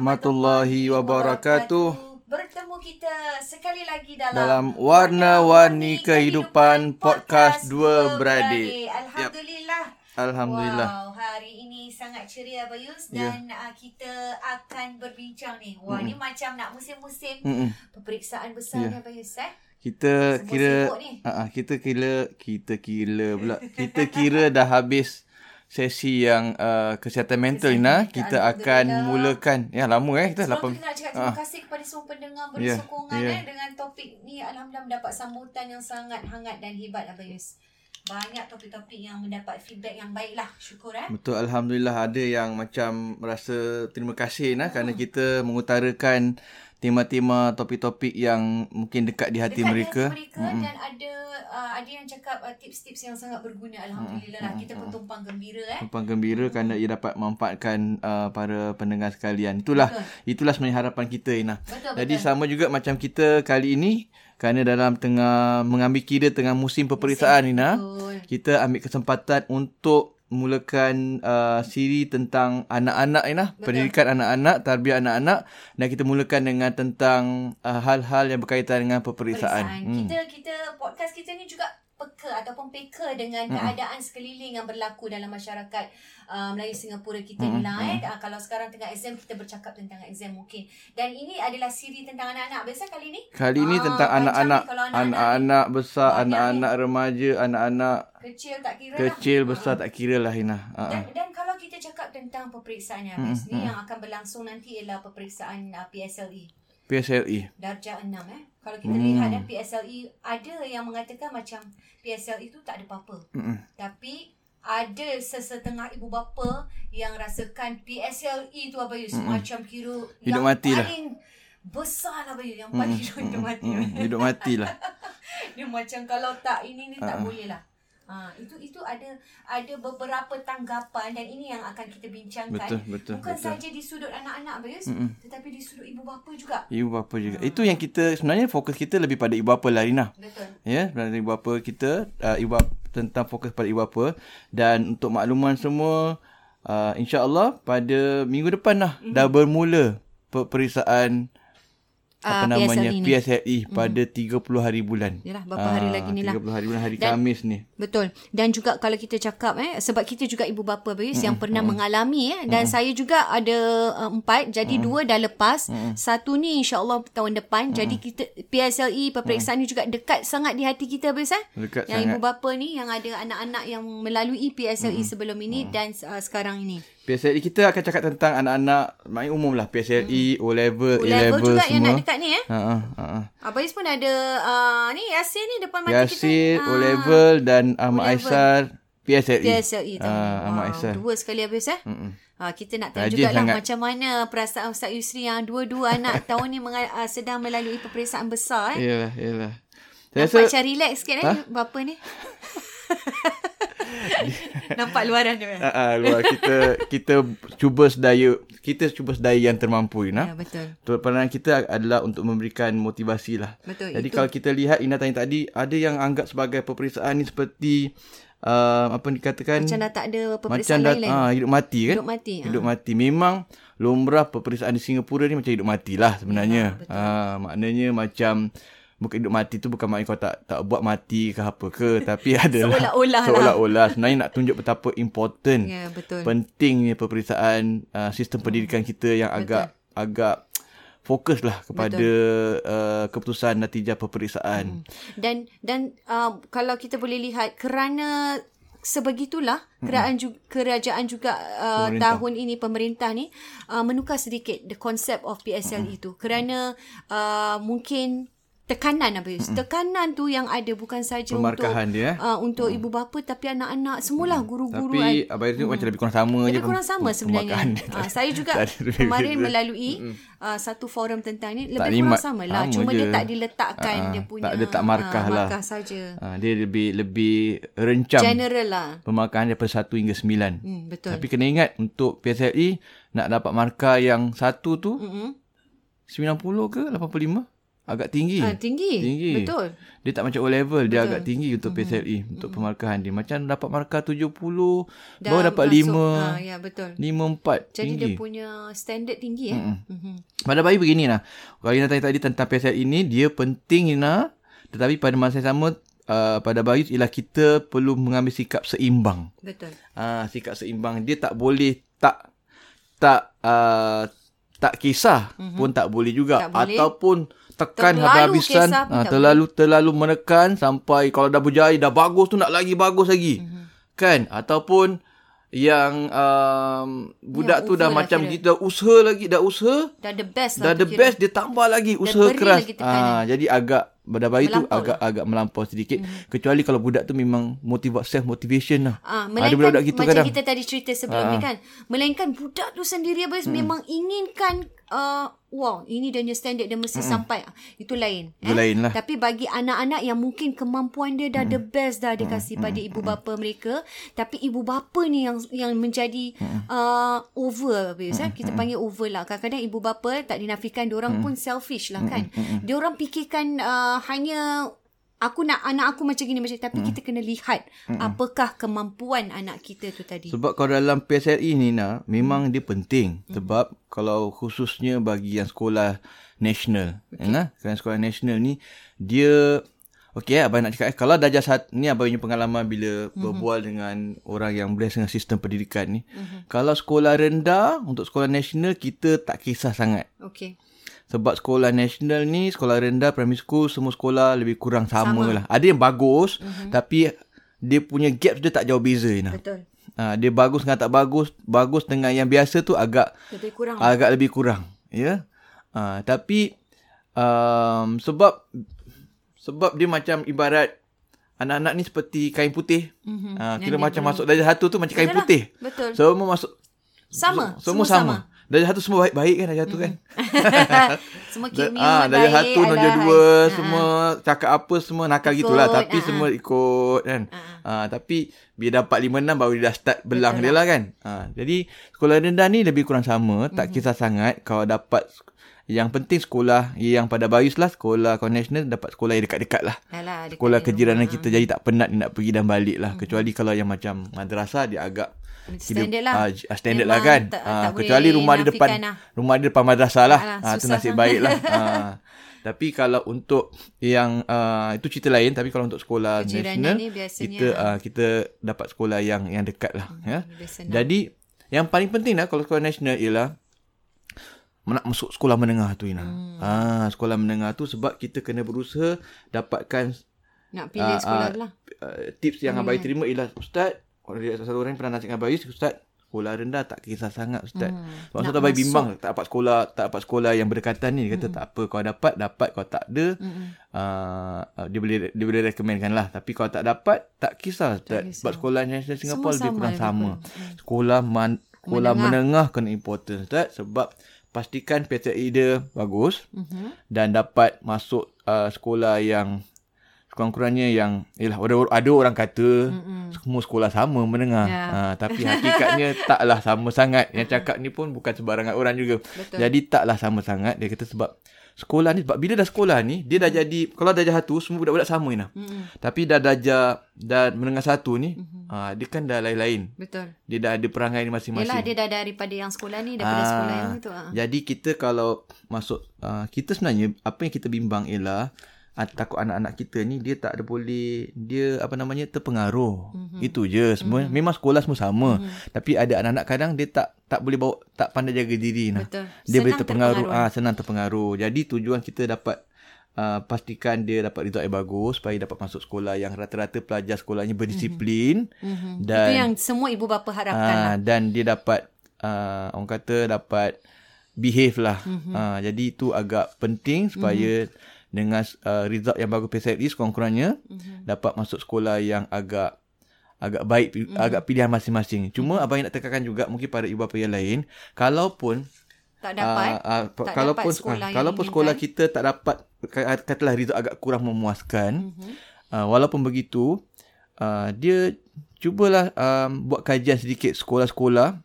warahmatullahi wabarakatuh. Bertemu kita sekali lagi dalam, Dalam Warna-Warni Kehidupan Podcast Dua Beradik. Alhamdulillah. Alhamdulillah. Wow, hari ini sangat ceria Bayus Ya. dan uh, kita akan berbincang ni. Wah, ni macam nak musim-musim Mm-mm. peperiksaan besar Ya. ni Bayus eh. Kita Semua kira sibuk ni. uh, kita kira kita kira pula. Kita kira dah habis sesi yang uh, kesihatan mental Ina. Kita akan mulakan. Ya lama eh kita Sebelum lapan. kita nak cakap terima Ah. kasih kepada semua pendengar beri Ya, sokongan ya. eh dengan topik ni alhamdulillah mendapat sambutan yang sangat hangat dan hebat Abayus. Banyak topik-topik yang mendapat feedback yang baik lah. Syukur eh. Betul Alhamdulillah ada yang macam merasa terima kasih nah kerana kita mengutarakan tema-tema topik-topik yang mungkin dekat di hati Dekat mereka. Di hati mereka dan ada uh, ada yang cakap uh, tips-tips yang sangat berguna alhamdulillah lah. Kita pun tumpang gembira eh. Tumpang gembira kerana ia dapat memanfaatkan uh, para pendengar sekalian. Itulah Betul. itulah sebenarnya harapan kita Ina. Betul Jadi betul. sama juga macam kita kali ini kerana dalam tengah mengambil kira tengah musim peperiksaan Ina. Betul. Kita ambil kesempatan untuk mulakan uh, siri tentang anak-anak Ina, pendidikan anak-anak, tarbiyah anak-anak dan kita mulakan dengan tentang uh, hal-hal yang berkaitan dengan peperiksaan. Peperiksaan. Kita kita podcast kita ni juga peka ataupun peka dengan keadaan sekeliling yang berlaku dalam masyarakat uh, Melayu Singapura kita ni lah eh. Uh, kalau sekarang tengah exam kita bercakap tentang exam mungkin. Dan ini adalah siri tentang anak-anak. Biasa kali ni Kali ini Ah, tentang anak-anak, ni anak-anak ni besar, anak-anak remaja, anak-anak kecil tak kira lah. kecil besar tak kira lah Ina. Uh-uh. Dan, dan kalau kita cakap tentang peperiksaan yang mm, ni yang akan berlangsung nanti ialah peperiksaan uh, PSLE PSLE. darjah 6 eh. Kalau kita hmm. lihat eh PSLE ada yang mengatakan macam PSLE tu tak ada apa-apa. Mm-mm. Tapi ada sesetengah ibu bapa yang rasakan PSLE tu apa Yus macam kira Hidup yang mati lah. paling besar lah Bayu yang paling hidup mati. Mm, hidup mati lah. Dia macam kalau tak ini ni Ah. tak boleh lah. Ha, itu itu ada ada beberapa tanggapan dan ini yang akan kita bincangkan. Betul, betul, Bukan betul. saja di sudut anak-anak Bayus, tetapi di sudut ibu bapa juga. Ibu bapa juga. Itu yang kita sebenarnya fokus kita lebih pada ibu bapa lah Rina. Betul. Ya, pada ibu bapa kita uh, ibu bapa, tentang fokus pada ibu bapa dan untuk makluman semua uh, insya-Allah pada minggu depan lah mm-hmm. dah bermula peperiksaan apa Ah, namanya PSLE ni. PSLE pada 30 hari bulan. Yalah, berapa hari lagi ni lah. 30 hari bulan hari Dan- Khamis ni. Betul. Dan juga kalau kita cakap eh sebab kita juga ibu bapa Bayus mm, yang pernah mm, mengalami eh dan mm. saya juga ada uh, empat jadi mm, dua dah lepas. Mm, satu ni insya-Allah tahun depan. Mm, jadi kita PSLE peperiksaan mm, ni juga dekat sangat di hati kita Bayus eh. Dekat yang sangat. ibu bapa ni yang ada anak-anak yang melalui PSLE mm, sebelum ini mm. dan uh, sekarang ini. PSLE kita akan cakap tentang anak-anak maknanya umum lah PSLE, O level, A O-level level juga semua. yang nak dekat ni eh. Ha ah, ha ah. Abayus pun ada uh, ni Yasin ni depan mata kita. Yasin, Ah, O level dan Ahmad O-level. Aisar PSLE. PSLE tu. Ah, Ahmad Aisar. Dua sekali habis eh. Mm-mm. Ha, kita nak tahu Rajin jugalah sangat. macam mana perasaan Ustaz Yusri yang dua-dua anak tahun ni menga- uh, sedang melalui peperiksaan besar eh. Yalah, yalah. Saya Nampak rasa macam relax sikit eh ha? bapa ni. Nampak luaran dia. Ah, ah, luar kita kita cuba sedaya kita cuba sedaya yang termampu Ya, Ina. betul. Betul. Peranan kita adalah untuk memberikan motivasi lah. Betul, Jadi itu. kalau kita lihat Ina tanya tadi ada yang anggap sebagai peperiksaan ni seperti uh, apa dikatakan Macam dah tak ada macam peperiksaan dah lain-lain. ah, hidup mati kan? Hidup mati. Hidup mati. Memang lumrah peperiksaan di Singapura ni macam hidup mati lah sebenarnya. Ya, ah, maknanya macam bukan hidup mati tu bukan maknanya kau tak tak buat mati ke apa ke tapi adalah Seolah-olah lah. seolah-olah. Sebenarnya nak tunjuk betapa important Ya, betul. pentingnya peperiksaan uh, sistem pendidikan kita yang agak agak fokus lah kepada uh, keputusan natijah peperiksaan. Dan dan uh, kalau kita boleh lihat kerana sebegitulah kerajaan juga, kerajaan juga uh, tahun ini pemerintah ni uh, menukar sedikit the concept of PSLE itu. Kerana uh, mungkin tekanan apa Yus? Tekanan tu yang ada bukan saja untuk Pemarkahan dia, eh? uh, untuk ibu bapa tapi anak-anak semualah guru-guru Tapi abang tengok macam lebih kurang sama je. lebih kurang pem- sama sebenarnya. Uh, saya juga Tak kemarin melalui uh, satu forum tentang ni lebih lima- kurang sama lah. Cuma je. dia tak diletakkan Ah, dia punya tak ada tak markah ah, lah. markah saja. Uh, dia lebih lebih rencam General lah. pemakaran daripada 1 hingga 9. Hmm, betul. Tapi kena ingat untuk PSLE nak dapat markah yang satu tu Mm-mm. 90 ke 85? Agak tinggi. Ah, tinggi. Tinggi. Betul. Dia tak macam O level, dia agak tinggi untuk PSLE mm-hmm. untuk pemarkahan dia. Macam dapat markah 70, Dah baru dapat masuk, 5, Ah, ya betul. 5 4 Jadi tinggi. dia punya standard tinggi eh. Mm-hmm. Pada bayi begini lah. Kalau Ina tanya tadi tentang PSL ini, dia penting Ina. Tetapi pada masa yang sama, uh, pada bayi ialah kita perlu mengambil sikap seimbang. Betul. Uh, sikap seimbang. Dia tak boleh tak tak uh, tak kisah mm-hmm. pun tak boleh juga. Tak boleh. Ataupun tekan Terlalu habis-habisan. kisah pun Uh, tak terlalu terlalu menekan sampai kalau dah berjaya, dah bagus tu nak lagi bagus lagi. Mm-hmm. Kan? Ataupun yang um, budak Yang tu dah lah macam kira. kita usaha lagi dah usaha Dah the best Dah lah. the tu kira. best dia tambah lagi usaha beri keras. lagi. Ah jadi agak pada bayi tu Melampau agak agak melampau sedikit. Hmm. Kecuali kalau budak tu memang motivate self motivation lah. Ah, Ada budak-budak gitu macam kadang. kita tadi cerita sebelum Ah. ni kan. Melainkan budak tu sendiri apa Hmm. memang inginkan uh, wow, ini dia punya standard dia mesti sampai. Ah, Itu lain. Itu lain lah. Tapi bagi anak-anak yang mungkin kemampuan dia dah Hmm. the best dah dia kasih pada ibu bapa mereka, tapi ibu bapa ni yang yang menjadi Hmm. uh, over habis eh. Kita panggil over lah. Kadang-kadang ibu bapa tak dinafikan dia Hmm. orang pun selfish lah kan. Dia orang fikirkan uh, hanya aku nak anak aku macam gini macam Hmm. tapi kita kena lihat apakah kemampuan anak kita tu tadi. Sebab kalau dalam PSLE ni Nina, memang Hmm. dia penting. Sebab kalau khususnya bagi yang sekolah national. Okay. Ya, kan sekolah national ni dia Okey, abang nak cakap eh, kalau darjah satu, ni abang punya pengalaman bila mm-hmm. berbual dengan orang yang blessed dengan sistem pendidikan ni. Mm-hmm. Kalau sekolah rendah, untuk sekolah national, kita tak kisah sangat. Okey. Sebab sekolah national ni, sekolah rendah, primary school, semua sekolah lebih kurang sama, sama. lah. Ada yang bagus, mm-hmm. tapi dia punya gaps dia tak jauh beza. Ina. Betul. Ha, dia bagus dengan tak bagus, bagus dengan yang biasa tu agak Lebih kurang. agak lebih kurang. Ya. Ha, tapi um, sebab sebab dia macam ibarat anak-anak ni seperti kain putih. Mm-hmm. Ha, kira macam masuk darjah satu tu macam kain lah. putih. Betul. Semua masuk Sama. semua, sama. Darjah satu semua baik-baik kan darjah satu kan. Semua kimia ah, baik. darjah satu, darjah dua, Ah, semua cakap apa semua nakal Ikut, gitulah. Tapi ah, semua ikut kan. Ah, tapi bila dapat lima enam baru dia dah start belang dia lah kan. Ah, jadi sekolah rendah ni lebih kurang sama. Tak kisah sangat kalau dapat yang penting sekolah yang pada Bayus lah sekolah konvensional dapat sekolah yang dekat-dekat lah. Alah, dekat Sekolah kejiranan rumah. kita jadi tak penat nak pergi dan balik lah. Kecuali kalau yang macam madrasah dia agak Standard lah. Ah, standard Memang lah kan. tak- Ah, tak kecuali rumah dia depan lah. rumah dia depan madrasah lah. Alah, Ah, tu susah nasib sangat. baik lah. ah. Tapi kalau untuk yang uh, itu cerita lain tapi kalau untuk sekolah nasional ni biasanya- kita uh, kita dapat sekolah yang yang dekat lah ya. lebih senang. Jadi yang paling penting lah kalau sekolah nasional ialah nak masuk sekolah menengah tu Ina. Hmm. Ah, sekolah menengah tu sebab kita kena berusaha dapatkan Nak pilih Ah, sekolah ah, tu lah. uh, tips yang Abai terima ialah Ustaz, satu orang pernah nasihat Abai, Ustaz, sekolah rendah tak kisah sangat Ustaz. Hmm. Sebab Ustaz Abai bimbang tak dapat sekolah, tak dapat sekolah yang berdekatan ni. Dia kata hmm. tak apa, kau dapat, dapat, kau tak ada. Hmm. Uh, dia boleh dia boleh recommendkan lah. Tapi kalau tak dapat, tak kisah Ustaz. kisah. Sebab sekolah nasional Singapura lebih kurang sama. kurang. Sekolah man, sekolah menengah. menengah kena important Ustaz. Sebab pastikan PTI dia bagus Mhm. dan dapat masuk uh, sekolah yang kurang-kurangnya yang yalah ada, ada orang kata Mm-mm. semua sekolah sama menengah Ya. ha, tapi hakikatnya taklah sama sangat yang cakap ni pun bukan sebarangan orang juga Betul. jadi taklah sama sangat dia kata sebab sekolah ni sebab bila dah sekolah ni dia dah jadi kalau darjah satu semua budak-budak sama ni tapi dah darjah dah menengah satu ni ha, dia kan dah lain-lain Betul. dia dah ada perangai ni masing-masing Yelah dia dah daripada yang sekolah ni daripada Ah, sekolah yang tu. ah. Jadi kita kalau masuk uh, kita sebenarnya apa yang kita bimbang ialah takut anak-anak kita ni dia tak ada boleh dia apa namanya terpengaruh. Mhm. Mm-hmm. Itu je semua. Mm-hmm. Memang sekolah semua sama. Mm-hmm. Tapi ada anak-anak kadang dia tak tak boleh bawa tak pandai jaga diri nah. Betul. Dia boleh Senang terpengaruh terpengaruh. ah senang terpengaruh. Jadi tujuan kita dapat Uh, pastikan dia dapat result yang bagus supaya dapat masuk sekolah yang rata-rata pelajar sekolahnya berdisiplin Mhm. dan Itu yang semua ibu bapa harapkan lah. Ah, dan dia dapat uh, orang kata dapat behave lah. Mhm. Mm-hmm. Uh, jadi itu agak penting supaya mm-hmm. Dengan uh, result yang bagus PSLE kurang-kurangnya Mhm. mm-hmm. dapat masuk sekolah yang agak agak baik Mhm. mm-hmm. agak pilihan masing-masing. Cuma mm-hmm. abang yang nak tekankan juga mungkin pada ibu bapa yang lain kalaupun Tak dapat. ah, ah, tak kalaupun dapat sekolah ah, yang kalaupun sekolah kita tak dapat kata- katalah result agak kurang memuaskan Mhm. uh, walaupun begitu uh, dia cubalah um, buat kajian sedikit sekolah-sekolah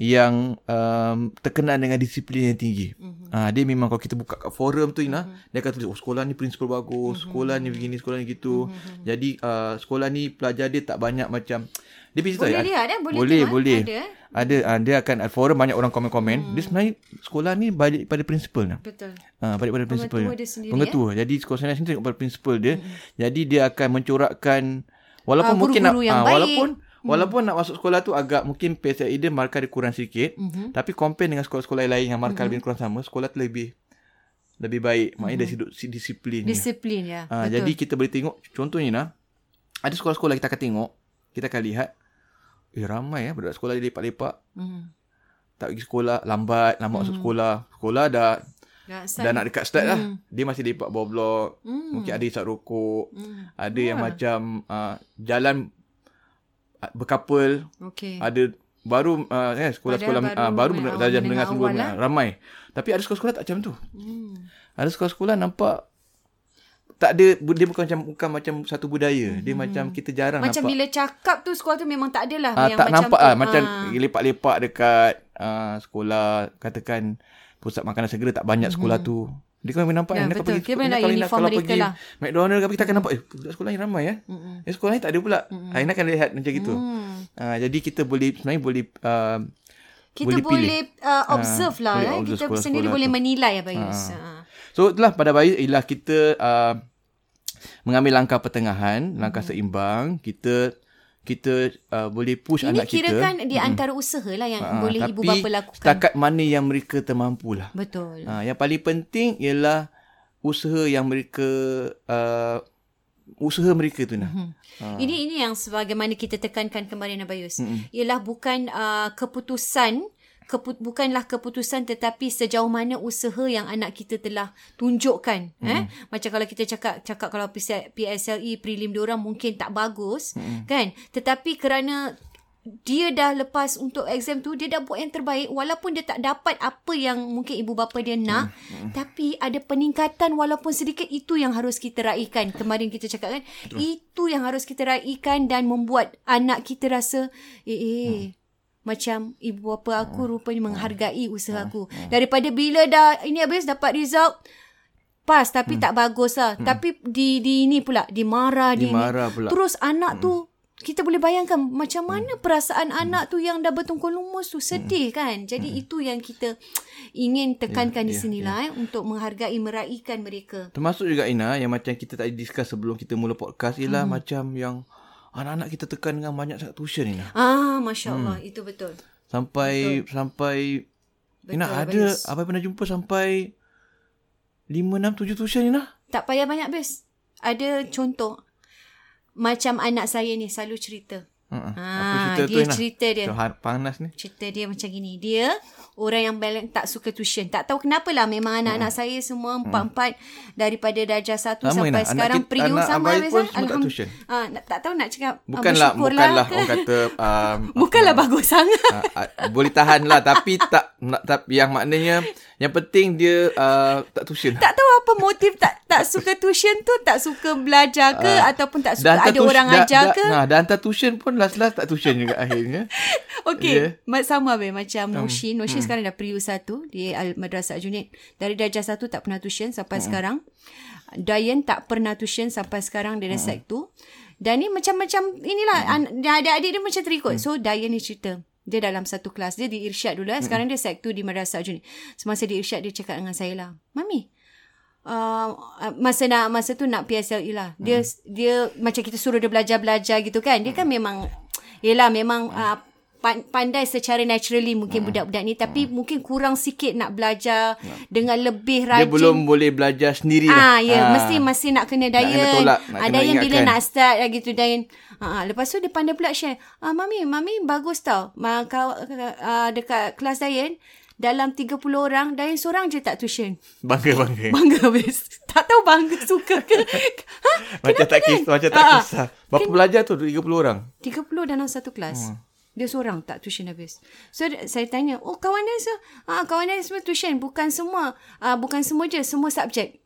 yang um, terkenal dengan disiplin yang tinggi. Mm-hmm. Uh, dia memang kalau kita buka kat forum tu Ina, mm-hmm. dia akan tulis oh sekolah ni prinsipal bagus, mm-hmm. sekolah ni begini, sekolah ni gitu. Mm-hmm. Jadi uh, sekolah ni pelajar dia tak banyak macam dia boleh lihat ya? Boleh, boleh, boleh. Ada, eh? ada uh, dia akan uh, forum banyak orang komen-komen. Hmm. Dia sebenarnya sekolah ni balik pada prinsipal nah. Betul. Ah uh, balik pada prinsipal. Pengetua dia sendiri. Pengetua. Eh? Jadi sekolah sendiri tengok pada prinsipal dia. Hmm. Jadi dia akan mencorakkan walaupun uh, mungkin nak uh, walaupun Hmm. Walaupun nak masuk sekolah tu agak mungkin PSLE dia markah dia kurang sikit. Mm-hmm. Tapi compare dengan sekolah-sekolah lain yang markah mm-hmm. lebih kurang sama, sekolah tu lebih lebih baik. Maknanya mm-hmm. dari sudut disiplin. Disiplin ya. Uh, jadi kita boleh tengok contohnya nah. Ada sekolah-sekolah kita akan tengok, kita akan lihat eh ramai ya budak sekolah dia lepak-lepak. Mm. Tak pergi sekolah lambat, lambat mm. masuk mhm. sekolah. Sekolah dah dah, dah nak dekat start mm. lah. Mhm. Dia masih lepak bawah blok. Mm. Mungkin ada isap rokok. Mm. Ada yeah. yang macam uh, jalan berkapal. Okay. Ada baru uh, eh, sekolah-sekolah baru, uh, baru darjah mendengar semua lah. ramai. Tapi ada sekolah-sekolah tak macam tu. Hmm. Ada sekolah-sekolah nampak tak ada dia bukan macam bukan macam satu budaya. Hmm. Dia macam kita jarang macam nampak. Macam bila cakap tu sekolah tu memang tak adalah uh, tak macam nampak ah macam lepak-lepak dekat uh, sekolah katakan pusat makanan segera tak banyak sekolah hmm. tu. Dia kan nampak ya, betul. pergi sekolah, kalau, nak, kalau pergi lah. McDonald kita akan nampak eh budak sekolah ni ramai ya. Mm-hmm. Eh sekolah ni tak ada pula. Mm-hmm. Aina akan lihat macam gitu. Mm. Uh, jadi kita boleh sebenarnya boleh uh, kita boleh, boleh uh, observe uh, lah boleh eh. kita sendiri boleh tu. menilai apa Bayus. Uh. So itulah pada bayi ialah kita uh, mengambil langkah pertengahan, langkah seimbang, kita kita uh, boleh push Ini anak kita. Ini kira kan di antara mm. usaha lah yang uh, boleh ibu bapa lakukan. setakat mana yang mereka termampu lah. Betul. Uh, yang paling penting ialah usaha yang mereka uh, usaha mereka tu nah. Mm-hmm. Uh. Ini ini yang sebagaimana kita tekankan kemarin Abayus. Mm-hmm. Ialah bukan uh, keputusan keput, bukanlah keputusan tetapi sejauh mana usaha yang anak kita telah tunjukkan hmm. eh macam kalau kita cakap cakap kalau PSLE prelim dia orang mungkin tak bagus hmm. kan tetapi kerana dia dah lepas untuk exam tu dia dah buat yang terbaik walaupun dia tak dapat apa yang mungkin ibu bapa dia nak hmm. Hmm. tapi ada peningkatan walaupun sedikit itu yang harus kita raikan kemarin kita cakap kan Betul. itu yang harus kita raikan dan membuat anak kita rasa eh eh hmm macam ibu bapa aku hmm. rupanya menghargai usaha hmm. aku. Hmm. Daripada bila dah ini habis dapat result pas tapi hmm. tak bagus lah. Hmm. Tapi di di ini pula dimarah di dimarah pula. Terus anak hmm. tu kita boleh bayangkan macam mana hmm. perasaan hmm. anak tu yang dah bertungkul lumus tu sedih hmm. kan. Jadi hmm. itu yang kita ingin tekankan yeah, di ya, sinilah yeah, yeah. eh untuk menghargai meraikan mereka. Termasuk juga Ina yang macam kita tadi discuss sebelum kita mula podcast ialah hmm. macam yang anak-anak kita tekan dengan banyak sangat tuition ni. Ah, masya-Allah, hmm. itu betul. Sampai betul. sampai betul, Ina ada apa pernah jumpa sampai 5 6 7 tuition ni nah. Tak payah banyak bes. Ada contoh macam anak saya ni selalu cerita. Uh-uh. Ha, apa cerita dia tu, cerita dia. panas ni. Cerita dia macam gini. Dia orang yang balance, tak suka tuition. Tak tahu kenapa lah. Memang anak-anak uh saya semua hmm. empat-empat daripada darjah satu Lama sampai ina. sekarang. Anak, periuk sama. Anak pun semua tak tuition. Uh, tak tahu nak cakap. Bukanlah, bukanlah orang kata. Um, bukanlah bagus sangat. Uh, uh, boleh tahan lah. tapi tak, tak yang maknanya yang penting dia uh, tak tuition. Tak tahu apa motif tak tak suka tuition tu, tak suka belajar ke uh, ataupun tak suka ada tush, orang da, ajar da, ke. Nah, dan hantar tuition pun last-last tak tuition juga akhirnya. Okey, yeah. sama be macam um, Noshin. Noshin hmm. sekarang dah periuk satu di Madrasah Junid. Dari darjah satu tak pernah tuition sampai hmm. sekarang. Dayan tak pernah tuition sampai sekarang dia dah hmm. sek tu. Dan ni macam-macam inilah hmm. adik-adik dia macam terikut. Hmm. So Dayan ni cerita. Dia dalam satu kelas. Dia di Irsyad dulu. Eh. Sekarang hmm. dia sek tu di Madrasah Juni. Semasa di Irsyad dia cakap dengan saya lah. Mami. Uh, masa nak masa tu nak PSLE lah. Dia hmm. dia macam kita suruh dia belajar-belajar gitu kan. Dia kan hmm. memang Yelah memang uh, pandai secara naturally mungkin hmm. budak-budak ni tapi hmm. mungkin kurang sikit nak belajar hmm. dengan lebih rajin. Dia belum boleh belajar sendiri lah. Ah, ya, ah. mesti masih nak kena Dayan. Ada yang bila nak start lagi tu Dayan. Ah, lepas tu dia pandai pula share. Ah, mami, mami bagus tau. Kau uh, dekat kelas Dayan dalam 30 orang Dayan seorang je tak tuition. Bangga bangga. Bangga bes. Tak tahu bangga suka ke. ha? Macam tak kisah, macam tak kisah. Berapa Ken- belajar tu 30 orang? 30 dalam satu kelas. Hmm. Dia seorang tak tuition habis. So saya tanya, "Oh, kawan dia so, ah kawan dia semua tuition, bukan semua. Ah bukan semua je, semua subjek."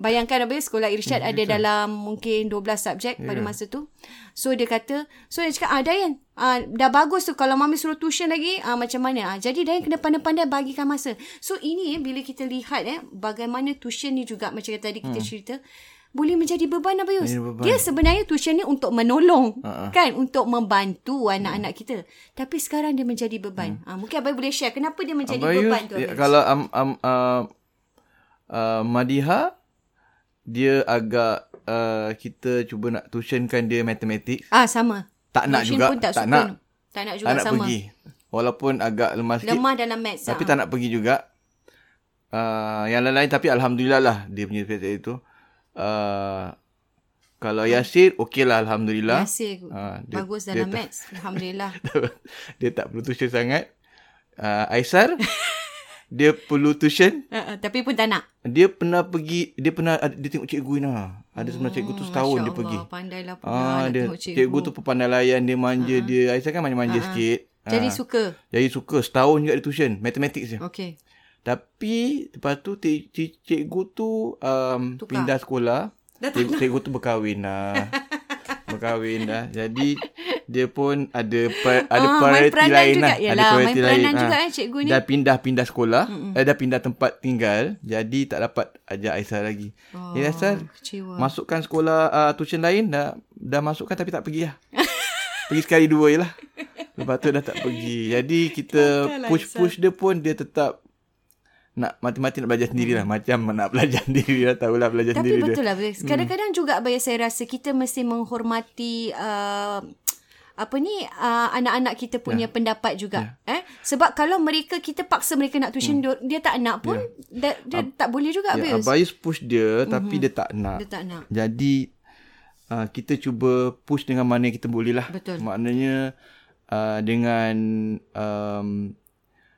Bayangkan apa sekolah Irsyad ada dalam mungkin 12 subjek yeah. pada masa tu. So dia kata, so dia cakap, ah Dayan, ah, dah bagus tu kalau mami suruh tuition lagi, ah, macam mana? Ah, jadi Dayan kena pandai-pandai bagikan masa. So ini eh, bila kita lihat eh, bagaimana tuition ni juga macam tadi kita hmm. cerita, boleh menjadi beban Abayus. Beban. Dia sebenarnya tuition ni untuk menolong uh-uh. kan untuk membantu anak-anak kita. Tapi sekarang dia menjadi beban. Hmm. Ha, mungkin Abayus boleh share kenapa dia menjadi Abayus, beban tu Abayus. Ya, kalau um, um, uh, uh, Madiha dia agak uh, kita cuba nak tuitionkan dia matematik. Ah sama. Tak nak Tuition juga. Pun tak, tak nak. Tak nak juga tak nak sama. pergi. Walaupun agak lemah sikit. Lemah dalam maths. Tapi ha. tak nak pergi juga. Uh, yang lain-lain tapi alhamdulillah lah dia punya matematik itu. Uh, kalau Yasir okey lah alhamdulillah. Yasir uh, dia, bagus dalam dia maths alhamdulillah. dia tak perlu tuition sangat. Uh, Aisar dia perlu tuition. Uh, uh, tapi pun tak nak. Dia pernah pergi, dia pernah dia tengok cikgu Ina. Ada sebenarnya cikgu tu setahun Masya dia Allah, pergi. Pandailah pula ah, dia, tengok cikgu. Cikgu tu pepandai layan, dia manja uh-huh. dia. Aisyah kan manja-manja uh-huh. sikit. Jadi uh, suka. Jadi suka setahun juga dia tuition, matematik je. Okey. Tapi lepas tu cikgu tu um, pindah sekolah. Cikgu, cikgu tu berkahwin lah. berkahwin dah. Jadi dia pun ada per, ada ah, priority lain lah. Yalah, ada priority lain. Main juga ha. eh cikgu ni. Dah pindah-pindah sekolah. Mm-mm. Eh, dah pindah tempat tinggal. Jadi tak dapat ajar Aisyah lagi. Oh, ya Aisyah, masukkan sekolah uh, tuition lain. Dah dah masukkan tapi tak pergi lah. pergi sekali dua je lah. Lepas tu dah tak pergi. Jadi kita push-push dia pun dia tetap nak mati-mati nak belajar sendiri lah. Macam nak belajar sendiri lah. Tahulah belajar Tapi sendiri Tapi betul dia. lah. Kadang-kadang hmm. juga saya rasa kita mesti menghormati uh, apa ni uh, anak-anak kita punya yeah. pendapat juga yeah. eh sebab kalau mereka kita paksa mereka nak tuition hmm. dia tak nak pun yeah. dia, dia Ab- tak boleh juga yeah, Abayus push dia mm-hmm. tapi dia tak nak dia tak nak jadi uh, kita cuba push dengan mana kita boleh lah betul maknanya uh, dengan um,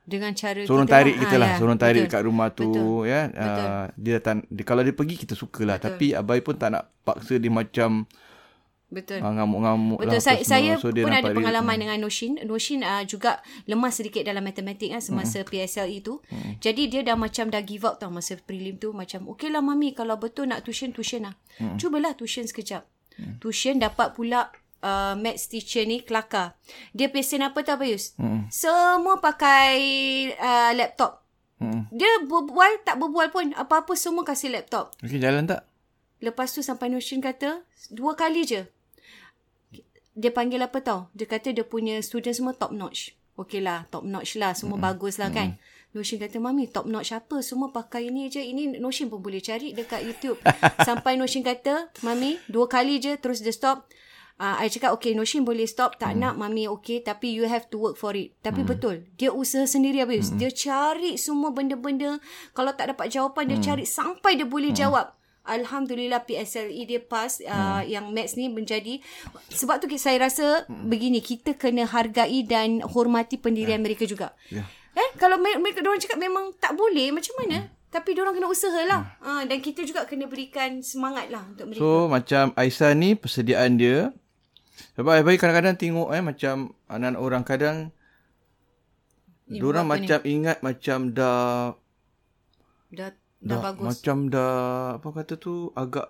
dengan cara sorong kita tarik kita lah ha, sorong tarik betul. dekat rumah tu betul. ya betul. Uh, dia datang dia, kalau dia pergi kita sukalah betul. tapi abai pun tak nak paksa dia macam Betul. Uh, ngamuk-ngamuk Betul. lah. Betul. Saya, so, pun ada pengalaman dia. dengan Noshin. Noshin uh, juga lemah sedikit dalam matematik kan semasa hmm. PSLE tu. Hmm. Jadi dia dah macam dah give up tau masa prelim tu. Macam okey lah mami kalau betul nak tuition, tuition lah. Hmm. Cubalah tuition sekejap. Hmm. Tuition dapat pula uh, maths teacher ni kelakar. Dia pesen apa tau Bayus? Hmm. Semua pakai uh, laptop. Hmm. Dia berbual tak berbual pun. Apa-apa semua kasih laptop. Okey jalan tak? Lepas tu sampai Noshin kata dua kali je dia panggil apa tau? Dia kata dia punya student semua top notch. Okey lah, top notch lah. Semua mm-hmm. bagus lah kan. Mm-hmm. Noshin kata, Mami top notch apa? Semua pakai ini je. Ini Noshin pun boleh cari dekat YouTube. Sampai Noshin kata, Mami dua kali je terus dia stop. Uh, I cakap, okay Noshin boleh stop. Tak mm. nak Mami okay. Tapi you have to work for it. Tapi mm. betul. Dia usaha sendiri habis. Mm. Dia cari semua benda-benda. Kalau tak dapat jawapan, mm. dia cari sampai dia boleh mm. jawab. Alhamdulillah PSLE dia pass uh, hmm. yang maths ni menjadi sebab tu saya rasa hmm. begini kita kena hargai dan hormati pendirian yeah. mereka juga. Yeah. Eh kalau mereka orang cakap memang tak boleh macam mana? Hmm. Tapi orang kena usahalah. Hmm. Uh, dan kita juga kena berikan semangat lah untuk mereka. So macam Aisyah ni persediaan dia sebab baik kadang-kadang tengok eh macam anak orang kadang Diorang macam ni? ingat macam dah dah dah, dah bagus. Macam dah apa kata tu agak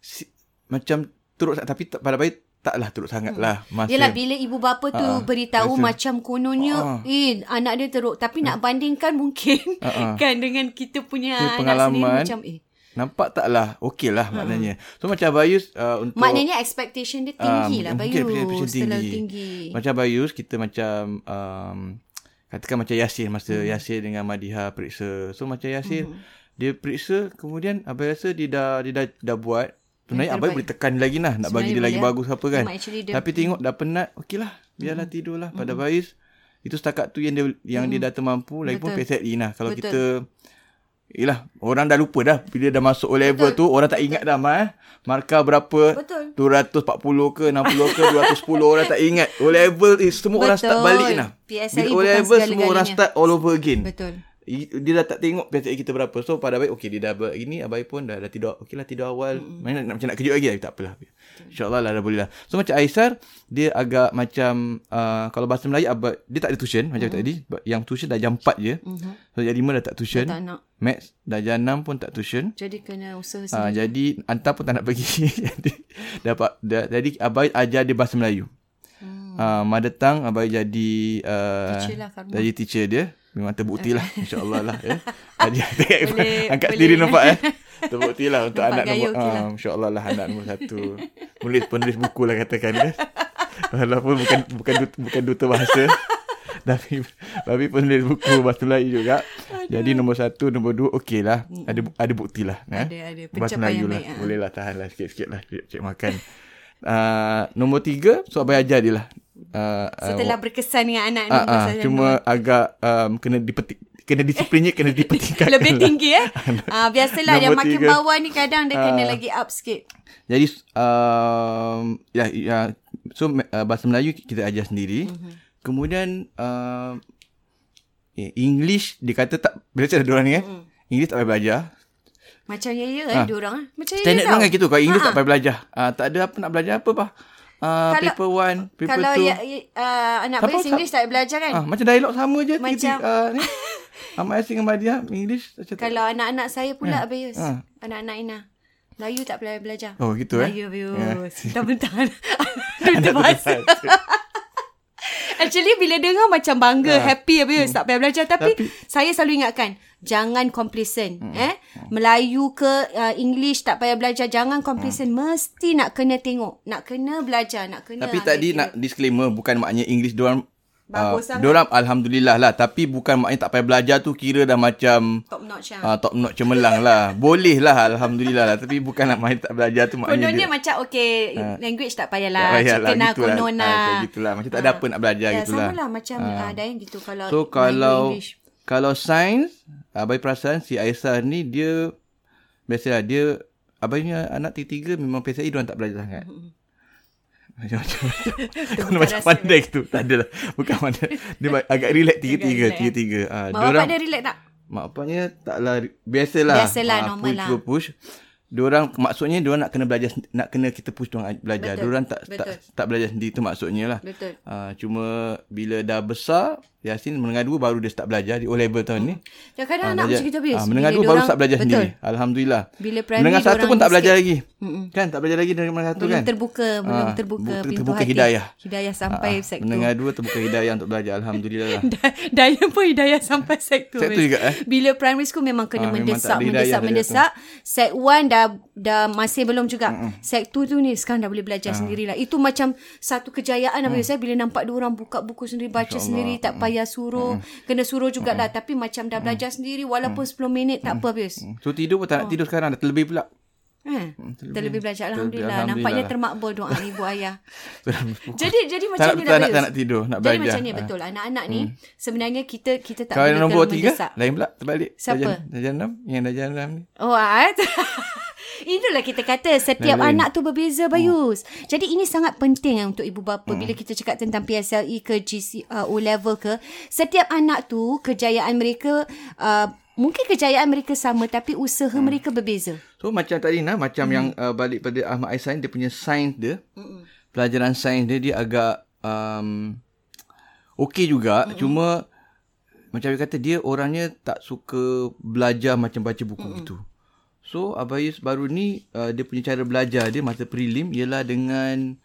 si, macam teruk tapi pada baik taklah teruk sangat hmm. lah. Masa, Yelah bila ibu bapa tu uh, beritahu masa, macam kononnya uh, eh anak dia teruk tapi uh, nak bandingkan mungkin uh, uh, kan dengan kita punya anak pengalaman, sendiri macam eh Nampak taklah okey lah uh maknanya. So macam Bayus uh, untuk Maknanya expectation dia tinggi uh, lah Bayus. Expectation tinggi. tinggi. Macam Bayus kita macam um, katakan macam Yasir masa hmm. Yasir dengan Madiha periksa. So macam Yasir hmm dia periksa kemudian abai rasa dia dah dia dah, dah buat sebenarnya abai boleh tekan lagi lah nak bagi dia lagi ya. bagus apa kan tapi tengok dah penat okeylah biarlah hmm. tidurlah pada hmm. Bais itu setakat tu yang dia yang hmm. dia dah termampu lagi pun PSLE lah kalau Betul. kita Yelah, orang dah lupa dah bila dah masuk O level Betul. tu, orang tak Betul. ingat dah mah eh. Markah berapa? Betul. 240 ke 60 ke 210 orang tak ingat. O level is semua Betul. orang start balik lah. Bila O level semua orang start all over again. Betul. Dia dah tak tengok PSLE kita berapa. So pada Abai okey dia dah buat gini, Abai pun dah dah tidur. Okeylah tidur awal. Mm-hmm. Mana nak macam nak kejut lagi tak apalah. InsyaAllah lah dah boleh lah. So macam Aisar dia agak macam uh, kalau bahasa Melayu Abai dia tak ada tuition macam mm-hmm. tadi. Yang tuition dah jam 4 je. Mm-hmm. So jam 5 dah tak tuition. Tak nak. Maths dah jam 6 pun tak tuition. Jadi kena usaha Ah, sendiri. jadi hantar pun tak nak pergi. jadi dapat da, jadi abai ajar dia bahasa Melayu. Hmm. Uh, mother tongue abai jadi uh, Teacher lah, Karma. jadi teacher dia. Memang terbukti lah insya-Allah lah ya. Boleh- angkat boleh. sendiri nampak eh. Terbukti lah untuk Nampak anak gaya nombor okey lah. ah, insya-Allah lah anak nombor satu. Penulis penulis buku lah katakan ya. Walaupun bukan bukan duta, bukan duta bahasa. tapi tapi penulis buku bahasa Melayu juga. Jadi nombor satu, nombor dua okey lah. Ada ada bukti lah. eh. Ada- ada pencapaian Melayu lah. ah. Boleh lah tahan lah sikit-sikit lah. Cik, cik makan. Uh, nombor tiga, so abai ajar dia lah. Uh, Setelah berkesan dengan anak ni. uh, uh, pasal cuma agak um, kena dipetik kena disiplinnya kena dipertingkatkan. lebih lah. tinggi eh. Ah biasalah yang makin tiga. bawah ni kadang dia kena Ah. lagi up sikit. Jadi um, ya, ya so uh, bahasa Melayu kita ajar sendiri. Mm-hmm. Kemudian uh, eh, English dia kata tak bila ada orang ni eh. Mm. English tak payah belajar. Macam ya ya eh Ah. dia orang eh. Macam ya Standard tau. orang kan gitu kalau English tak payah belajar. Uh, tak ada apa nak belajar apa bah. Uh, Kalau- paper 1, paper Kalau 2. ya, ya, uh, anak Siapa- English tak belajar kan? Ah, macam dialog sama je. Macam- uh, ni. Ahmad Yasin dengan Madia English macam tak. Kalau anak-anak saya pula Bayus. Ah. Anak-anak Ina. Melayu tak payah belajar. Oh gitu eh. Melayu Ya. Bayus. Bentar-bentar. Duta bahasa. Actually bila dengar macam bangga, happy Bayus. Tak payah belajar. Tapi. Hmm. Tapi- saya selalu ingatkan. Jangan complacent. Eh? Melayu ke uh, English tak payah belajar. Jangan complacent. Mesti nak kena tengok. Nak kena belajar. Nak kena. Tapi tadi kira. nak disclaimer bukan maknanya English diorang Bagus uh, diorang alhamdulillah lah tapi bukan maknanya tak payah belajar tu kira dah macam Top notch lah. uh, top notch cemerlang lah. Boleh lah alhamdulillah lah tapi bukan nak main tak belajar tu maknanya Kononnya dia macam okay language tak payahlah. tak payah lah, Chicken lah, konon Ah, lah. macam gitulah. Macam tak ada apa nak belajar ya, gitulah. Sama lah macam uh, Dayan gitu kalau So kalau English. kalau sains abai perasan si Aisyah ni dia biasalah dia abainya anak tiga-tiga memang PSI dia tak belajar sangat. Macam-macam. bukan macam rahsia. pandai gitu. Tak adalah. Bukan pandai. Dia agak relax tiga-tiga. relax, eh. Tiga-tiga. Ah, Mak bapak dia relax tak? Mak bapaknya taklah biasalah. Biasalah, Ah, normal push, lah. Push, push. Diorang maksudnya diorang nak kena belajar nak kena kita push diorang belajar. Betul, Diorang tak tak betul. tak belajar sendiri tu maksudnya lah. Betul. Ah, cuma bila dah besar Yasin menengah dua baru dia start belajar di O level tahun ni. Kadang-kadang Ah, anak belajar- macam kita habis. ah, menengah Bila dua baru start belajar betul. sendiri. Alhamdulillah. Bila primary menengah satu pun tak belajar sikit. lagi. Kan tak belajar lagi dari menengah satu Belum kan. terbuka, belum Ah, terbuka bu- pintu terbuka hati. hidayah. Hidayah sampai Ah, sektor. Menengah dua terbuka hidayah untuk belajar. Alhamdulillah lah. Dayan pun hidayah sampai sektor. Sektor juga, eh? Bila primary school memang kena memang mendesak, hidayah mendesak, mendesak. Sek 1 dah dah masih belum juga. Mm-mm. Sek 2 tu ni sekarang dah boleh belajar Ah. sendirilah. Itu macam satu kejayaan Mm. apa saya bila nampak dia orang buka buku sendiri, baca sendiri, tak payah suruh. Kena suruh jugalah tapi macam dah belajar sendiri walaupun 10 minit tak apa habis. So tidur pun tak nak tidur sekarang. Dah terlebih pula. Eh, terlebih belajar alhamdulillah. Alhamdulillah Nampaknya lah. termakbul doa ibu ayah. jadi jadi macam tak, ni nak, tak, nak, Bayus. tak nak tidur. Nak Jadi belajar. macam ni Ah. betul. Anak-anak ni sebenarnya kita kita tak Kalau boleh nombor tiga, mendesak. lain pula. Terbalik. Siapa? Darjah, darjah enam. Yang darjah enam ni. Oh, ah. Itulah kita kata setiap Lain-lain. anak tu berbeza Bayus. Hmm. Jadi ini sangat penting eh, untuk ibu bapa hmm. bila kita cakap tentang PSLE ke GC uh, O level ke, setiap anak tu kejayaan mereka uh, mungkin kejayaan mereka sama tapi usaha hmm. mereka berbeza. So macam tadi nah, macam hmm. yang uh, balik pada Ahmad Aisan dia punya sains dia. Hmm. Pelajaran sains dia dia agak um, okey juga hmm. cuma macam dia kata dia orangnya tak suka belajar macam baca buku hmm. gitu. So Abayus baru ni uh, dia punya cara belajar dia masa prelim ialah dengan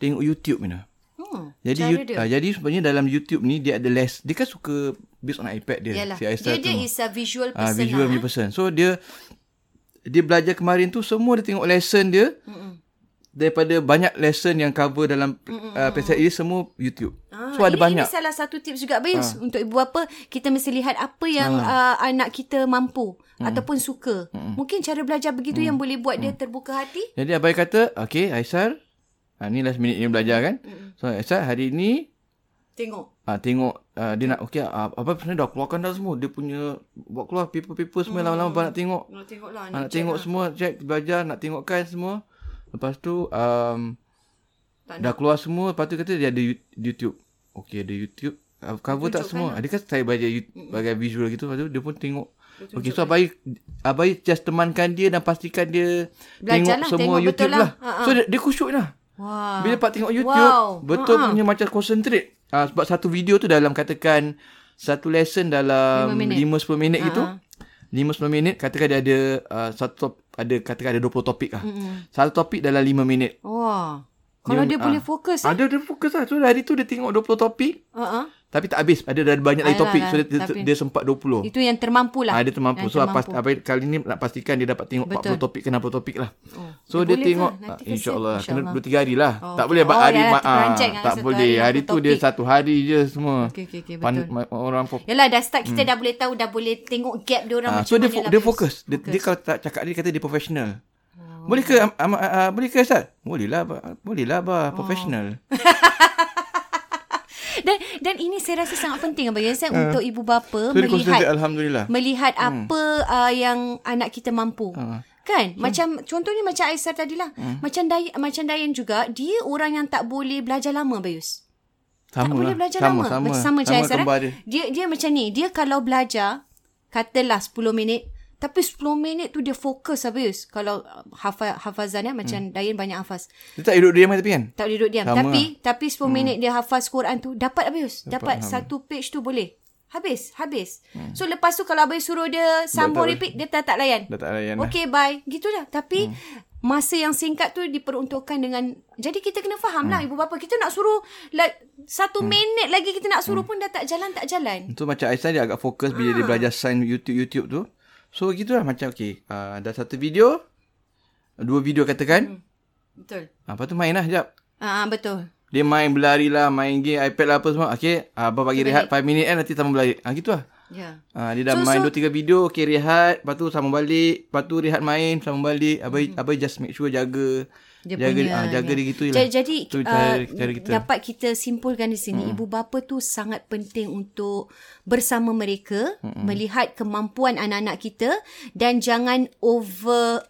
tengok YouTube ni. Hmm. Jadi cara you, dia. uh, jadi sebenarnya dalam YouTube ni dia ada les. Dia kan suka based on iPad dia. Yalah. Si Aisyah Dia, dia tu. is a visual person. Ah, visual lah, person. So dia dia belajar kemarin tu semua dia tengok lesson dia. Mm-mm. Daripada banyak lesson yang cover dalam uh, PSLE dia semua YouTube. Ah, so ada ini, banyak. Ini salah satu tips juga Bayus. Ah. Untuk ibu bapa, kita mesti lihat apa yang ah. uh, anak kita mampu hmm. ataupun suka. Hmm. Mungkin cara belajar begitu hmm. yang boleh buat dia terbuka hati. Jadi abai kata, okay Aisar, ah, ni last minute ni belajar kan. Mm-mm. So Aisar hari ni Tengok. ah, tengok ah, dia nak, okay ah, apa sebenarnya dah keluarkan dah semua. Dia punya buat keluar paper-paper semua Hmm. lama-lama abang nak tengok. Nak tengoklah. Ah, nak tengok semua, check, belajar, nak tengokkan semua. Lepas tu, um, Tak dah keluar semua. Lepas tu kata dia ada You- YouTube. Okay, ada YouTube. uh, cover tak semua. Ada kan saya baca bagai visual gitu lepas tu dia pun tengok Okey so abai abai just temankan dia dan pastikan dia Belajar tengok lah, semua tengok YouTube lah. lah. So dia, dia khusyuk lah. Wah. Bila Pak tengok YouTube Wow. betul Ha-ha. punya macam concentrate. Ah sebab satu video tu dalam katakan satu lesson dalam Lima 5 minit. 10 minit gitu. Ha-ha. 5 10 minit katakan dia ada uh, satu top, ada katakan ada 20 topik lah. Satu topik dalam 5 minit. Wah. Kalau dia, ah. boleh fokus eh. Ada dia fokus lah. So hari tu dia tengok 20 topik Uh-huh. Tapi tak habis. Ada dah banyak lagi Alah, topik. So dia, tapi- dia sempat 20. Itu yang termampu lah. Ah, dia termampu. Yang So apa, apa kali ni nak pastikan dia dapat tengok Betul. 40 topik ke 60 topik lah. Oh, So dia dia, tengok? Nanti ah, insya-Allah kena InsyaAllah. 2 3 hari lah. Oh, tak okey. boleh Oh, hari dah ma- ah, lah tak boleh. hari Hari tu dia topik. satu hari je semua. Okey, okey, Pan- betul. ma- orang fokus. Yalah dah start kita dah boleh tahu dah boleh tengok gap dia orang macam so dia mana lah, dia fokus. Dia, dia kalau tak cakap dia kata dia profesional. Boleh ke boleh ke Ustaz? Boleh lah. Boleh lah bah, profesional. Dan dan ini saya rasa sangat penting Abang Yus uh, untuk ibu bapa So melihat alhamdulillah. melihat apa uh, yang anak kita mampu. Ah. Kan? Macam contohnya macam Aisyah tadi lah. Macam Dayan, macam Dayan juga, dia orang yang tak boleh belajar lama Bayus. Sama tak boleh lah. belajar sama, lama. Sama, macam sama macam Aisyah. eh. dia. Dia dia macam ni, dia kalau belajar katalah 10 minit tapi 10 minit tu dia fokus Bayus. Kalau uh, hafaz hafazan ya macam Dayan banyak hafaz. Dia tak duduk diam tapi kan? Tak duduk diam. Sama tapi tapi 10 hmm. minit dia hafaz Quran tu dapat Abayus. Dapat, Dapat, satu page tu boleh. Habis, habis. Hmm. So lepas tu kalau Abayus suruh dia sambung tak- repeat dia tak tak layan. Dah tak layan lah. Okay bye. Gitulah. Tapi hmm. masa yang singkat tu diperuntukkan dengan jadi kita kena faham Hmm. lah ibu bapa kita nak suruh like, satu minit lagi kita nak suruh pun dah tak jalan tak jalan. So macam Aisyah dia agak fokus bila Ah. dia belajar sign YouTube-YouTube tu. So gitulah macam okay. Uh, dah satu video. Dua video katakan. Betul. Hmm. Lepas tu main lah sekejap. Ah betul. Dia main berlari lah. Main game iPad lah apa semua. Okay. Uh, abang bagi rehat 5 minit kan. Nanti sambung berlari. Ah gitu lah. Ya. Uh, dia dah So- so, main so- dua tiga video. Okay rehat. Lepas tu sambung balik. Lepas tu rehat main. Sambung balik. Abai, abai just make sure jaga. dia jaga, punya ah, jaga ni. dia gitu je Ja- lah. Jadi Tu uh, cara, cara kita. dapat kita simpulkan di sini hmm. ibu bapa tu sangat penting untuk bersama mereka hmm. melihat kemampuan anak-anak kita dan jangan over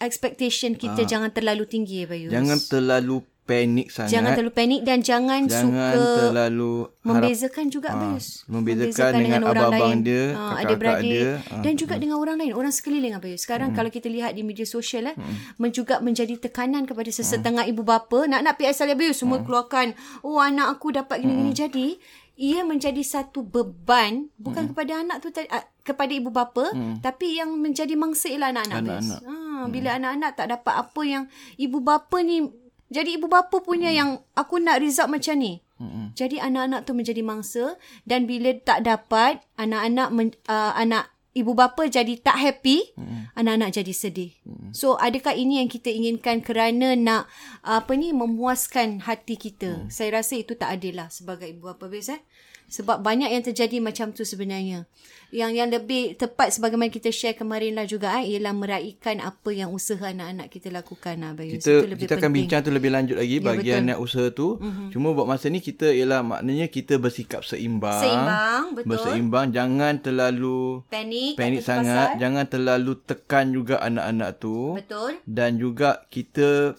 expectation kita jangan terlalu tinggi ya Bayus. Jangan terlalu panik sangat. jangan terlalu panik dan jangan, Jangan suka terlalu harap membezakan juga Ah, Bayus. membezakan dengan orang abang-abang lain. dia, Ah, kakak-kakak adik-beradik dia. Ah, dan juga dengan orang lain, orang sekeliling Bayus. Sekarang kalau kita lihat di media sosial eh men- juga menjadi tekanan kepada sesetengah ibu bapa nak nak PSL Bayus semua keluarkan oh anak aku dapat gini-gini jadi ia menjadi satu beban bukan kepada anak tu tadi- ah, kepada ibu bapa tapi yang menjadi mangsa ialah anak-anak. Anak-anak. Ha, bila anak-anak tak dapat apa yang ibu bapa ni jadi ibu bapa punya yang aku nak result macam ni. Mm-mm. Jadi anak-anak tu menjadi mangsa dan bila tak dapat anak-anak men, uh, anak ibu bapa jadi tak happy, mm. anak-anak jadi sedih. Mm. So adakah ini yang kita inginkan kerana nak apa ni memuaskan hati kita? Mm. Saya rasa itu tak adil lah sebagai ibu bapa biasa. Eh? Sebab banyak yang terjadi macam tu sebenarnya. Yang yang lebih tepat sebagaimana kita share kemarin lah juga eh, ialah meraihkan apa yang usaha anak-anak kita lakukan lah Bayus. kita lebih kita akan penting. bincang tu lebih lanjut lagi Ya, bahagian betul. usaha tu. Mm-hmm. Cuma buat masa ni kita ialah maknanya kita bersikap seimbang. Seimbang, betul. Berseimbang, jangan terlalu Panik. panik sangat, terpaksa. jangan terlalu tekan juga anak-anak tu. Betul. Dan juga kita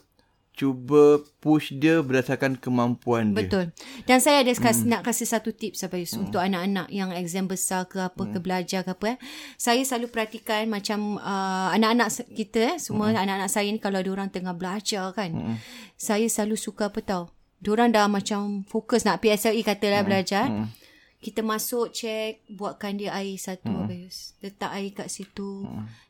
cuba push dia berdasarkan kemampuan dia. Betul. Dan saya ada kas, nak kasih satu tips apa Yus, untuk anak-anak yang exam besar ke apa ke belajar ke apa eh. Saya selalu perhatikan macam uh, anak-anak kita eh semua anak-anak saya ni kalau ada orang tengah belajar kan. Saya selalu suka apa tahu. Diorang dah macam fokus nak PSLE katalah belajar. Kita masuk check buatkan dia air satu hmm. Abayus. Letak air kat situ.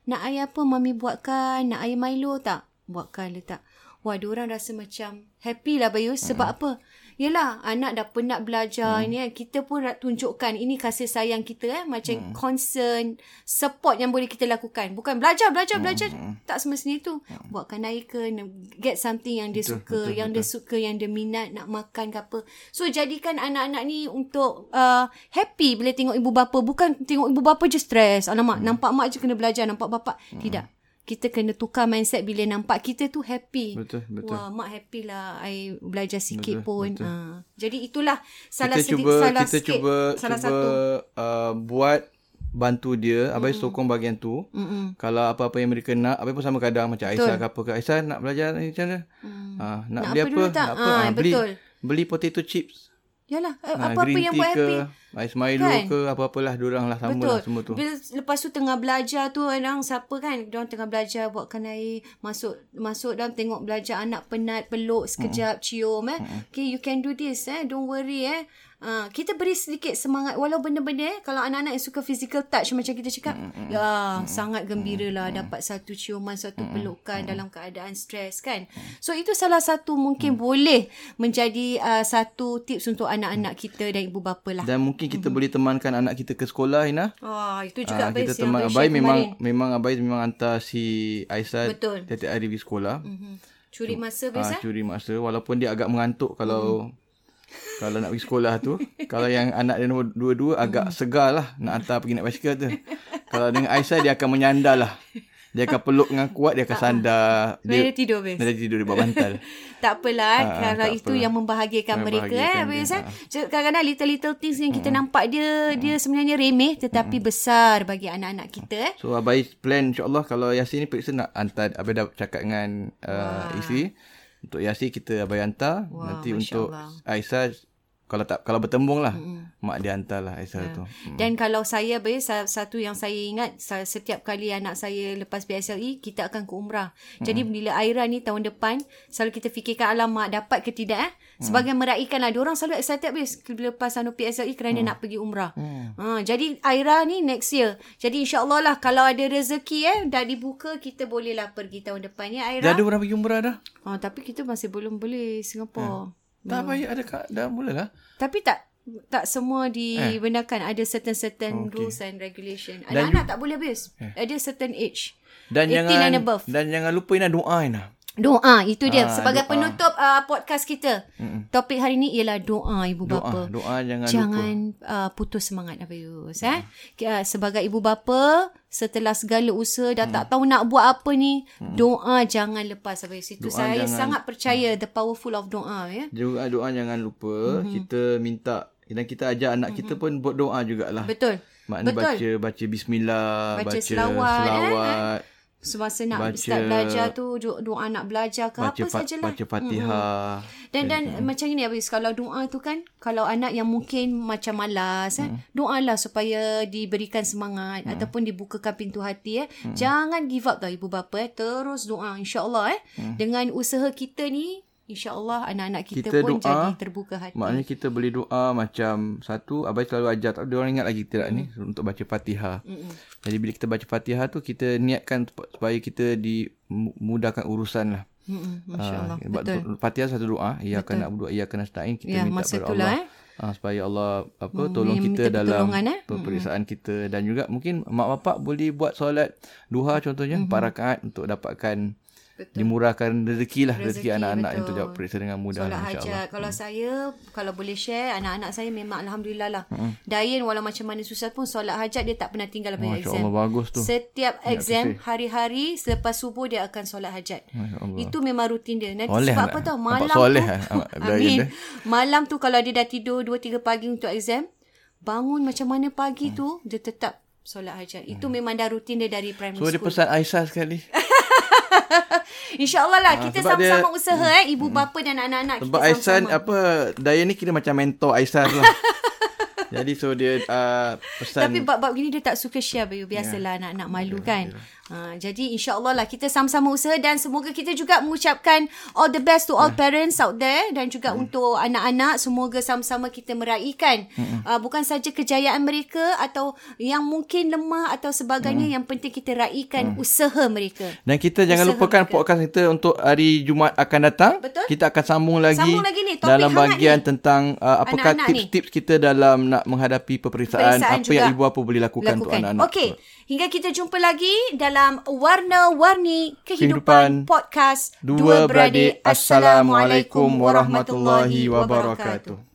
Nak air apa mami buatkan? Nak air Milo tak? Buatkan letak. Wah, orang rasa macam happy lah Bayus. Sebab apa? Yelah, anak dah penat belajar hmm. ni kan. Kita pun nak tunjukkan ini kasih sayang kita eh. Macam hmm. concern, support yang boleh kita lakukan. Bukan belajar, belajar, hmm. belajar. Tak semestinya tu. Buatkan air ke, get something yang dia betul, suka. Betul, yang betul. dia suka, yang dia minat nak makan ke apa. So, jadikan anak-anak ni untuk uh, happy bila tengok ibu bapa. Bukan tengok ibu bapa je stres. Alamak, hmm. nampak mak je kena belajar, nampak bapak. Hmm. Tidak kita kena tukar mindset bila nampak kita tu happy. Betul, betul. Wah, mak happy lah I belajar sikit Betul, pun. betul. Ha. Jadi itulah salah kita sedikit cuba salah kita sikit, cuba salah cuba satu. uh, buat bantu dia abai sokong bahagian tu Mm-mm. kalau apa-apa yang mereka nak abai pun sama kadang macam Aisyah ke apa ke Aisyah nak belajar ni macam mana Hmm. ah nak, Nak beli apa apa, nak apa ah, beli betul. beli potato chips Yalah, Ah, apa-apa yang buat ke, happy. Ais Milo Kan? ke, apa-apalah diorang lah sama Betul. lah semua tu. Bila lepas tu tengah belajar tu orang siapa kan dia tengah belajar buatkan air masuk masuk dalam tengok belajar anak penat peluk sekejap cium eh. Okay you can do this eh. Don't worry eh. Uh, kita beri sedikit semangat. Walau benda-benda eh kalau anak-anak yang suka physical touch macam kita cakap ya sangat gembira lah dapat satu ciuman satu pelukan dalam keadaan stres kan? So itu salah satu mungkin boleh menjadi uh, satu tips untuk anak-anak kita dan ibu bapa lah. Dan mungkin kita boleh temankan anak kita ke sekolah Ina. Wah, itu juga Ah, best kita yang teman Abai. share memang kemarin. memang Abai memang hantar si Aisyah Betul. tiap-tiap hari pergi sekolah. Mhm. Curi masa Ah, best eh? curi masa. Walaupun dia agak mengantuk kalau kalau nak pergi sekolah tu. kalau yang anak dia nombor dua-dua agak segar lah nak hantar pergi naik basikal tu. kalau dengan Aisyah dia akan menyandar lah. Dia akan peluk dengan kuat, dia akan sandar. Dia Dia, tidur best. dia tidur di bawah bantal. Tak apalah Ah, kalau tak itu apalah. yang membahagiakan mereka eh Membahagiakan dia. Cak- Kadang-kadang little-little things yang kita nampak dia dia sebenarnya remeh tetapi besar bagi anak-anak kita eh. So Abai plan insyaAllah kalau Yasin ni periksa nak hantar. Abai dah cakap dengan uh, isteri. Untuk Yasin kita Abai hantar. Wah, Nanti Masya untuk Allah. Aisyah kalau tak kalau bertembung lah. Mak dia hantar lah Aisyah tu. Dan kalau saya bes satu yang saya ingat setiap kali anak saya lepas PSLE kita akan ke umrah. Jadi bila Aira ni tahun depan selalu kita fikirkan alamak dapat ke tidak eh. Sebagai meraihkan lah. Diorang selalu excited bes bila lepas anu PSLE kerana nak pergi umrah. Ha, jadi Aira ni next year. Jadi insyaAllah lah kalau ada rezeki eh dah dibuka kita bolehlah pergi tahun depan ya Aira. Dah ada orang pergi umrah dah? Ha, tapi kita masih belum boleh Singapore. Tak payah ada kat dah mula lah. Tapi tak tak semua dibenarkan ada certain certain okay. rules and regulation. Anak-anak tak boleh habis. Ada certain age. Dan 18 jangan and above. dan jangan lupa Ina doa Ina. Doa itu dia Ah, sebagai doa. penutup uh, podcast kita. Mm-mm. Topik hari ni ialah doa ibu Doa, bapa. doa jangan, Jangan uh, putus semangat Abayus eh. Uh, sebagai ibu bapa setelah segala usaha dah tak tahu nak buat apa ni, doa jangan lepas Abayus. Itu Doa saya jangan- sangat percaya the powerful of doa ya. lupa. Juga doa jangan lupa. Mm-hmm. Kita minta dan kita ajak anak mm-hmm. kita pun buat doa jugalah. Betul. Maknanya Betul. baca baca bismillah, Baca baca, selawat, eh, selawat Semasa nak Baca- start belajar tu do- doa nak belajar ke baca apa sajalah. baca Fatihah. Dan dan macam ini habis kalau doa tu kan kalau anak yang mungkin macam malas eh doalah supaya diberikan semangat ataupun dibukakan pintu hati eh. Jangan give up tau ibu bapa eh. Terus doa insya-Allah eh. Dengan usaha kita ni insya-Allah anak-anak kita, Kita pun doa, jadi terbuka hati. Maknanya kita boleh doa macam satu abai selalu ajar tak dia orang ingat lagi tidak ni untuk baca Fatihah. Mm-mm. Jadi bila kita baca Fatihah tu kita niatkan sup- supaya kita dimudahkan urusan lah. Mm-mm, Masya-Allah. Ah, Betul. Fatihah satu doa, ia akan nak berdoa, ia akan nasta'in. Kita Ya, minta kepada itulah, Allah. Ah, supaya Allah apa tolong minta kita dalam eh. peperiksaan kita dan juga mungkin mak bapak boleh buat solat duha contohnya empat rakaat untuk dapatkan Betul. dimurahkan rezeki lah rezeki, Rezeki, anak-anak betul. untuk jawab periksa dengan mudah Solat lah, insyaAllah. hajat. Kalau saya, kalau boleh share, anak-anak saya memang Alhamdulillah lah. Mm-hmm. Dayan walau macam mana susah pun, solat hajat dia tak pernah tinggal Masya exam. Allah bagus tu. Setiap exam, hari-hari selepas subuh dia akan solat hajat. Itu memang rutin dia. Nanti Soleh sebab nak- apa tau, malam soleh tu. Amin. dia. Malam tu kalau dia dah tidur 2-3 pagi untuk exam, bangun macam mana pagi Hmm. tu, dia tetap solat hajat. Itu memang dah rutin dia dari primary So dia school. pesan Aisyah sekali. InsyaAllah lah, kita sebab dia- sama-sama usaha eh. Ibu bapa dan anak-anak kita Sebab Aisyah sama-sama. apa Dayan ni kira macam mentor Aisyah lah. Jadi so dia uh, pesan Tapi bab-bab gini dia tak suka share Bayu. Biasalah yeah. anak-anak malu kan. Ha, jadi insyaAllah lah kita sama-sama usaha dan semoga kita juga mengucapkan all the best to all parents out there dan juga untuk anak-anak. Semoga sama-sama kita meraihkan uh, bukan saja kejayaan mereka atau yang mungkin lemah atau sebagainya. Yang penting kita raihkan usaha mereka. Dan kita jangan Usaha lupakan mereka. podcast kita untuk hari Jumaat akan datang. Betul. Kita akan sambung lagi, Sambung lagi ni, dalam hangat bagian ni. tentang uh, apakah Anak-anak ni. tips-tips kita dalam nak menghadapi peperiksaan. Peperiksaan apa juga yang ibu bapa boleh lakukan, untuk anak-anak. Okey, hingga kita jumpa lagi dalam Warna-Warni Kehidupan Kehidupan, Podcast Dua beradik, Assalamualaikum warahmatullahi wabarakatuh.